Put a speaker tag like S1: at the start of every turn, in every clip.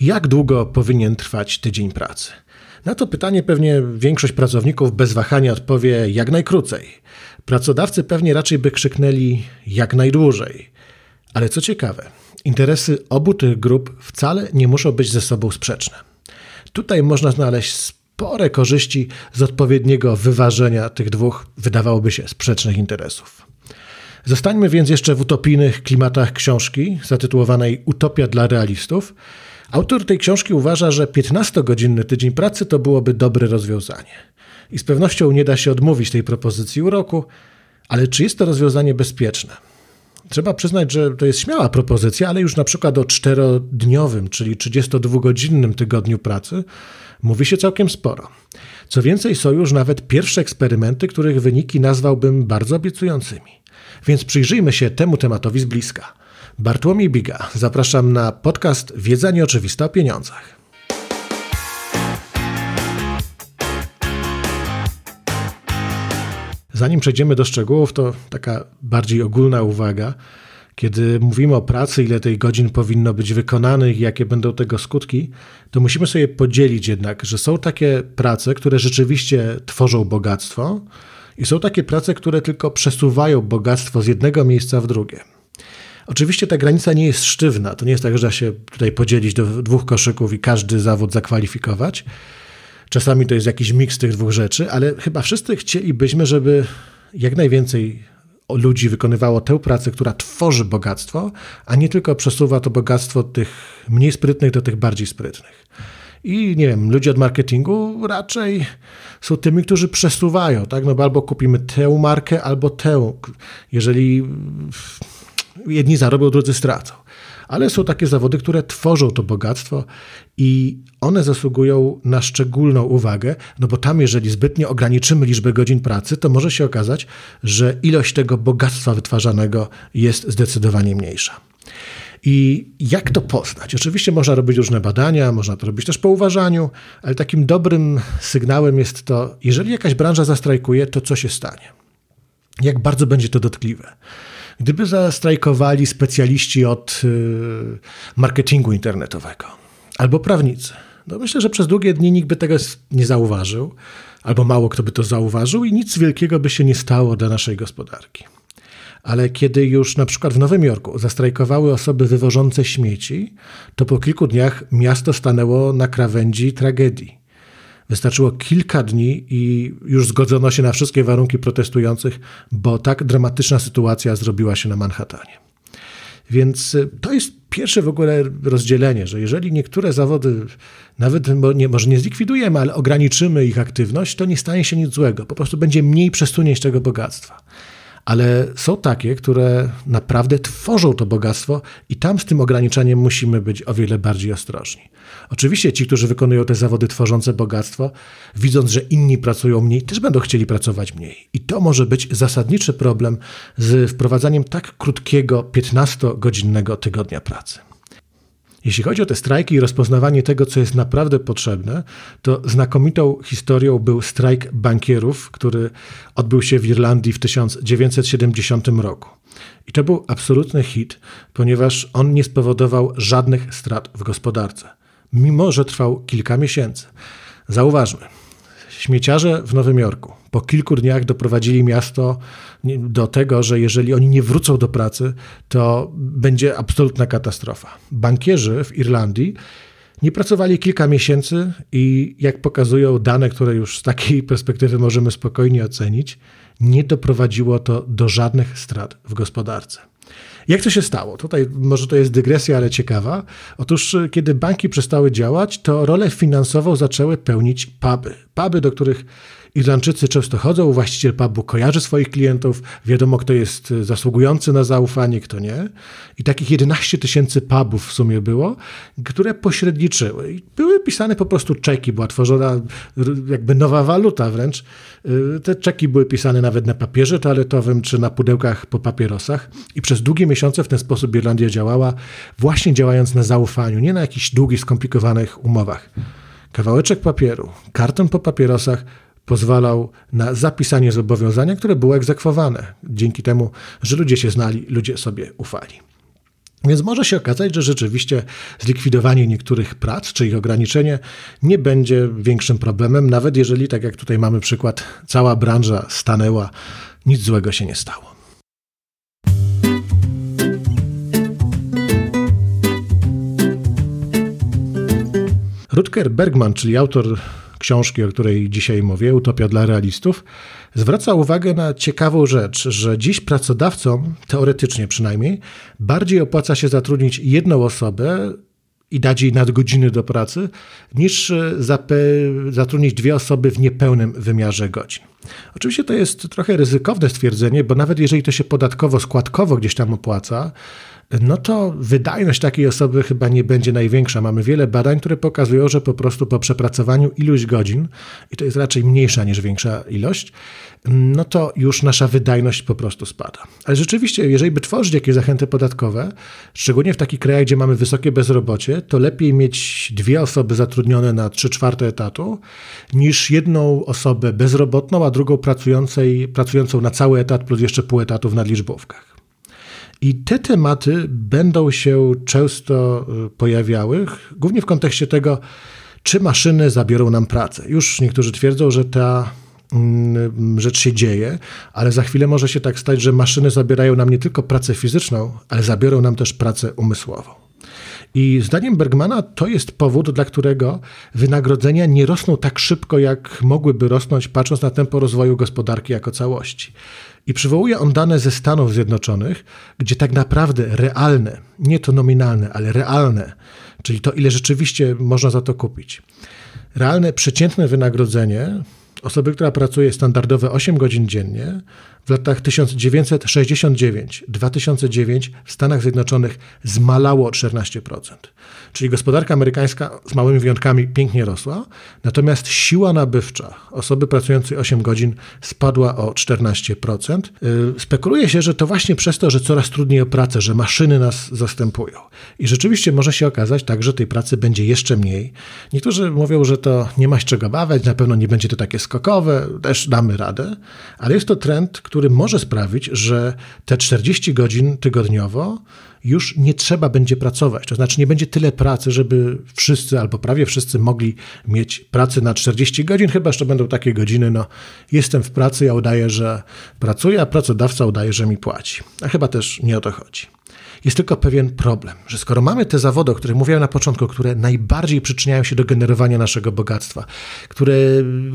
S1: Jak długo powinien trwać tydzień pracy? Na to pytanie pewnie większość pracowników bez wahania odpowie jak najkrócej. Pracodawcy pewnie raczej by krzyknęli jak najdłużej. Ale co ciekawe, interesy obu tych grup wcale nie muszą być ze sobą sprzeczne. Tutaj można znaleźć spore korzyści z odpowiedniego wyważenia tych dwóch, wydawałoby się, sprzecznych interesów. Zostańmy więc jeszcze w utopijnych klimatach książki zatytułowanej Utopia dla realistów. Autor tej książki uważa, że 15-godzinny tydzień pracy to byłoby dobre rozwiązanie. I z pewnością nie da się odmówić tej propozycji uroku, ale czy jest to rozwiązanie bezpieczne? Trzeba przyznać, że to jest śmiała propozycja, ale już na przykład o czterodniowym, czyli 32-godzinnym tygodniu pracy mówi się całkiem sporo. Co więcej, są już nawet pierwsze eksperymenty, których wyniki nazwałbym bardzo obiecującymi. Więc przyjrzyjmy się temu tematowi z bliska. Bartłomiej Biga, zapraszam na podcast Wiedza nieoczywista o pieniądzach. Zanim przejdziemy do szczegółów, to taka bardziej ogólna uwaga. Kiedy mówimy o pracy, ile tej godzin powinno być wykonanych i jakie będą tego skutki, to musimy sobie podzielić jednak, że są takie prace, które rzeczywiście tworzą bogactwo, i są takie prace, które tylko przesuwają bogactwo z jednego miejsca w drugie. Oczywiście ta granica nie jest sztywna. To nie jest tak, że da się tutaj podzielić do dwóch koszyków i każdy zawód zakwalifikować. Czasami to jest jakiś miks tych dwóch rzeczy, ale chyba wszyscy chcielibyśmy, żeby jak najwięcej ludzi wykonywało tę pracę, która tworzy bogactwo, a nie tylko przesuwa to bogactwo tych mniej sprytnych do tych bardziej sprytnych. I nie wiem, ludzie od marketingu raczej są tymi, którzy przesuwają, tak? No bo albo kupimy tę markę, albo tę. Jeżeli jedni zarobią, drudzy stracą. Ale są takie zawody, które tworzą to bogactwo i one zasługują na szczególną uwagę, no bo tam, jeżeli zbytnio ograniczymy liczbę godzin pracy, to może się okazać, że ilość tego bogactwa wytwarzanego jest zdecydowanie mniejsza. I jak to poznać? Oczywiście można robić różne badania, można to robić też po uważaniu, ale takim dobrym sygnałem jest to, jeżeli jakaś branża zastrajkuje, to co się stanie? Jak bardzo będzie to dotkliwe? Gdyby zastrajkowali specjaliści od y, marketingu internetowego albo prawnicy, no myślę, że przez długie dni nikt by tego nie zauważył, albo mało kto by to zauważył i nic wielkiego by się nie stało dla naszej gospodarki ale kiedy już na przykład w Nowym Jorku zastrajkowały osoby wywożące śmieci, to po kilku dniach miasto stanęło na krawędzi tragedii. Wystarczyło kilka dni i już zgodzono się na wszystkie warunki protestujących, bo tak dramatyczna sytuacja zrobiła się na Manhattanie. Więc y, to jest pierwsze w ogóle rozdzielenie, że jeżeli niektóre zawody nawet nie, może nie zlikwidujemy, ale ograniczymy ich aktywność, to nie stanie się nic złego. Po prostu będzie mniej przesunięć tego bogactwa ale są takie, które naprawdę tworzą to bogactwo i tam z tym ograniczaniem musimy być o wiele bardziej ostrożni. Oczywiście ci, którzy wykonują te zawody tworzące bogactwo, widząc, że inni pracują mniej, też będą chcieli pracować mniej. I to może być zasadniczy problem z wprowadzaniem tak krótkiego, 15-godzinnego tygodnia pracy. Jeśli chodzi o te strajki i rozpoznawanie tego, co jest naprawdę potrzebne, to znakomitą historią był strajk bankierów, który odbył się w Irlandii w 1970 roku. I to był absolutny hit, ponieważ on nie spowodował żadnych strat w gospodarce, mimo że trwał kilka miesięcy. Zauważmy, śmieciarze w Nowym Jorku po kilku dniach doprowadzili miasto do tego, że jeżeli oni nie wrócą do pracy, to będzie absolutna katastrofa. Bankierzy w Irlandii nie pracowali kilka miesięcy i jak pokazują dane, które już z takiej perspektywy możemy spokojnie ocenić, nie doprowadziło to do żadnych strat w gospodarce. Jak to się stało? Tutaj może to jest dygresja, ale ciekawa. Otóż, kiedy banki przestały działać, to rolę finansową zaczęły pełnić puby. Puby, do których Irlandczycy często chodzą, właściciel pubu kojarzy swoich klientów, wiadomo kto jest zasługujący na zaufanie, kto nie. I takich 11 tysięcy pubów w sumie było, które pośredniczyły. Były pisane po prostu czeki, była tworzona jakby nowa waluta wręcz. Y, te czeki były pisane nawet na papierze toaletowym czy na pudełkach po papierosach. I przez długie miesiące w ten sposób Irlandia działała, właśnie działając na zaufaniu, nie na jakichś długich, skomplikowanych umowach. Kawałeczek papieru, karton po papierosach, pozwalał na zapisanie zobowiązania, które było egzekwowane, dzięki temu, że ludzie się znali, ludzie sobie ufali. Więc może się okazać, że rzeczywiście zlikwidowanie niektórych prac czy ich ograniczenie nie będzie większym problemem, nawet jeżeli, tak jak tutaj mamy przykład, cała branża stanęła, nic złego się nie stało. Rutger Bergman, czyli autor książki, o której dzisiaj mówię, Utopia dla realistów, zwraca uwagę na ciekawą rzecz, że dziś pracodawcom, teoretycznie przynajmniej, bardziej opłaca się zatrudnić jedną osobę i dać jej nadgodziny do pracy, niż zatrudnić dwie osoby w niepełnym wymiarze godzin. Oczywiście to jest trochę ryzykowne stwierdzenie, bo nawet jeżeli to się podatkowo, składkowo gdzieś tam opłaca, no to wydajność takiej osoby chyba nie będzie największa. Mamy wiele badań, które pokazują, że po prostu po przepracowaniu iluś godzin, i to jest raczej mniejsza niż większa ilość, no to już nasza wydajność po prostu spada. Ale rzeczywiście, jeżeli by tworzyć jakieś zachęty podatkowe, szczególnie w takich krajach, gdzie mamy wysokie bezrobocie, to lepiej mieć dwie osoby zatrudnione na 3 czwarte etatu, niż jedną osobę bezrobotną, a drugą pracującej, pracującą na cały etat plus jeszcze pół etatu w nadliczbówkach. I te tematy będą się często y, pojawiały, głównie w kontekście tego, czy maszyny zabiorą nam pracę. Już niektórzy twierdzą, że ta mm, rzecz się dzieje, ale za chwilę może się tak stać, że maszyny zabierają nam nie tylko pracę fizyczną, ale zabiorą nam też pracę umysłową. I zdaniem Bergmana to jest powód, dla którego wynagrodzenia nie rosną tak szybko, jak mogłyby rosnąć, patrząc na tempo rozwoju gospodarki jako całości. I przywołuje on dane ze Stanów Zjednoczonych, gdzie tak naprawdę realne, nie to nominalne, ale realne, czyli to, ile rzeczywiście można za to kupić. Realne przeciętne wynagrodzenie osoby, która pracuje standardowe 8 godzin dziennie, w latach 1969-2009 w Stanach Zjednoczonych zmalało o 14%. Czyli gospodarka amerykańska z małymi wyjątkami pięknie rosła, natomiast siła nabywcza osoby pracującej 8 godzin spadła o 14%. Y, spekuluje się, że to właśnie przez to, że coraz trudniej o pracę, że maszyny nas zastępują. I rzeczywiście może się okazać tak, że tej pracy będzie jeszcze mniej. Niektórzy mówią, że to nie ma się czego bawić, na pewno nie będzie to takie skokowe, też damy radę, ale jest to trend, który może sprawić, że te 40 godzin tygodniowo już nie trzeba będzie pracować. To znaczy nie będzie tyle pracy, żeby wszyscy albo prawie wszyscy mogli mieć pracę na 40 godzin, chyba że będą takie godziny, no jestem w pracy, ja udaję, że pracuję, a pracodawca udaje, że mi płaci. A chyba też nie o to chodzi. Jest tylko pewien problem, że skoro mamy te zawody, o których mówiłem na początku, które najbardziej przyczyniają się do generowania naszego bogactwa, które,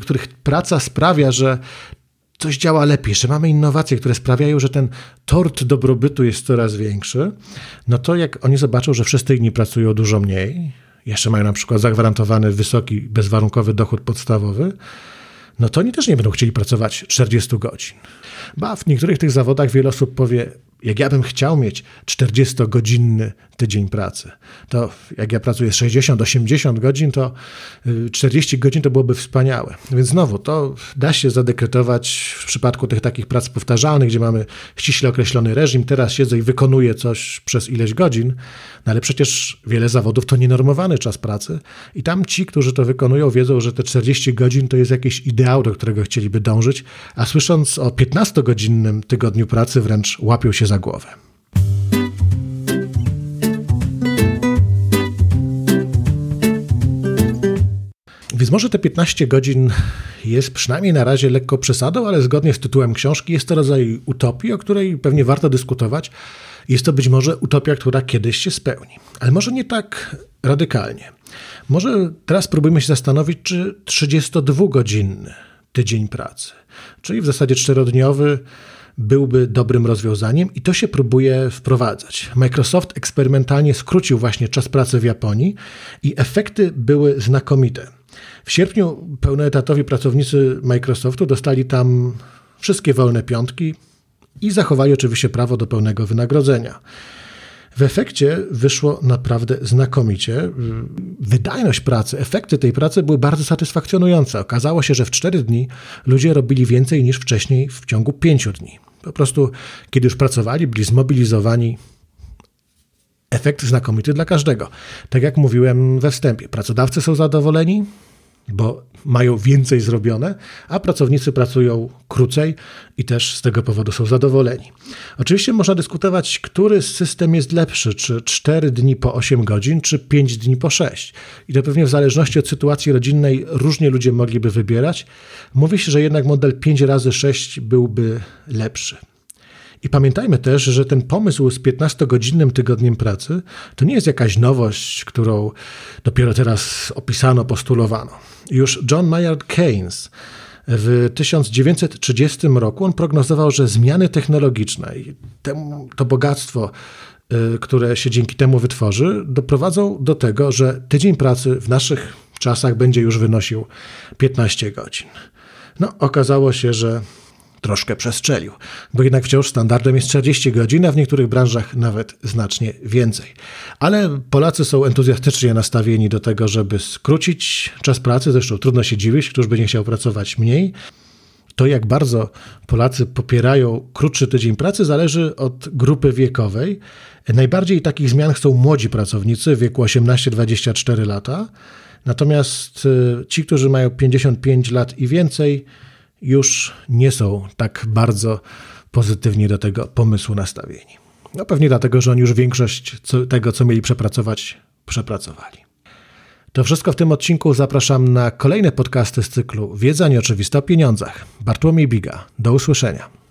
S1: których praca sprawia, że coś działa lepiej, że mamy innowacje, które sprawiają, że ten tort dobrobytu jest coraz większy, no to jak oni zobaczą, że wszyscy inni pracują dużo mniej, jeszcze mają na przykład zagwarantowany wysoki, bezwarunkowy dochód podstawowy, no to oni też nie będą chcieli pracować 40 godzin. Ba, w niektórych tych zawodach wiele osób powie, jak ja bym chciał mieć 40-godzinny tydzień pracy, to jak ja pracuję 60-80 godzin, to 40 y, godzin to byłoby wspaniałe. Więc znowu, to da się zadekretować w przypadku tych takich prac powtarzalnych, gdzie mamy ściśle określony reżim, teraz siedzę i wykonuję coś przez ileś godzin, no ale przecież wiele zawodów to nienormowany czas pracy i tam ci, którzy to wykonują, wiedzą, że te 40 godzin to jest jakiś ideał, do którego chcieliby dążyć, a słysząc o 15-godzinnym tygodniu pracy wręcz łapią się za głowę. Więc może te 15 godzin jest przynajmniej na razie lekko przesadą, ale zgodnie z tytułem książki jest to rodzaj utopii, o której pewnie warto dyskutować. Jest to być może utopia, która kiedyś się spełni, ale może nie tak radykalnie. Może teraz spróbujmy się zastanowić, czy 32-godzinny tydzień pracy, czyli w zasadzie czterodniowy, byłby dobrym rozwiązaniem i to się próbuje wprowadzać. Microsoft eksperymentalnie skrócił właśnie czas pracy w Japonii i efekty były znakomite. W sierpniu pełnoetatowi pracownicy Microsoftu dostali tam wszystkie wolne piątki i zachowali oczywiście prawo do pełnego wynagrodzenia. W efekcie wyszło naprawdę znakomicie. Wydajność pracy, efekty tej pracy były bardzo satysfakcjonujące. Okazało się, że w 4 dni ludzie robili więcej niż wcześniej w ciągu 5 dni. Po prostu, kiedy już pracowali, byli zmobilizowani. Efekt znakomity dla każdego. Tak jak mówiłem we wstępie, pracodawcy są zadowoleni, bo mają więcej zrobione, a pracownicy pracują krócej i też z tego powodu są zadowoleni. Oczywiście można dyskutować, który system jest lepszy, czy 4 dni po 8 godzin, czy 5 dni po 6. I to pewnie w zależności od sytuacji rodzinnej różnie ludzie mogliby wybierać. Mówi się, że jednak model 5 razy 6 byłby lepszy. I pamiętajmy też, że ten pomysł z 15-godzinnym tygodniem pracy to nie jest jakaś nowość, którą dopiero teraz opisano, postulowano. Już John Maynard Keynes w 1930 roku on prognozował, że zmiany technologiczne i to bogactwo, y, które się dzięki temu wytworzy, doprowadzą do tego, że tydzień pracy w naszych czasach będzie już wynosił 15 godzin. No, okazało się, że troszkę przestrzelił, bo jednak wciąż standardem jest 40 godzin, a w niektórych branżach nawet znacznie więcej. Ale Polacy są entuzjastycznie nastawieni do tego, żeby skrócić czas pracy, zresztą trudno się dziwić, któż by nie chciał pracować mniej. To, jak bardzo Polacy popierają krótszy tydzień pracy, zależy od grupy wiekowej. Najbardziej takich zmian chcą młodzi pracownicy w wieku 18-24 lata. Natomiast y, ci, którzy mają 55 lat i więcej, już nie są tak bardzo pozytywnie do tego pomysłu nastawieni. No pewnie dlatego, że oni już większość tego, co mieli przepracować, przepracowali. To wszystko w tym odcinku. Zapraszam na kolejne podcasty z cyklu Wiedza nieoczywista o pieniądzach. Bartłomiej Biga. Do usłyszenia.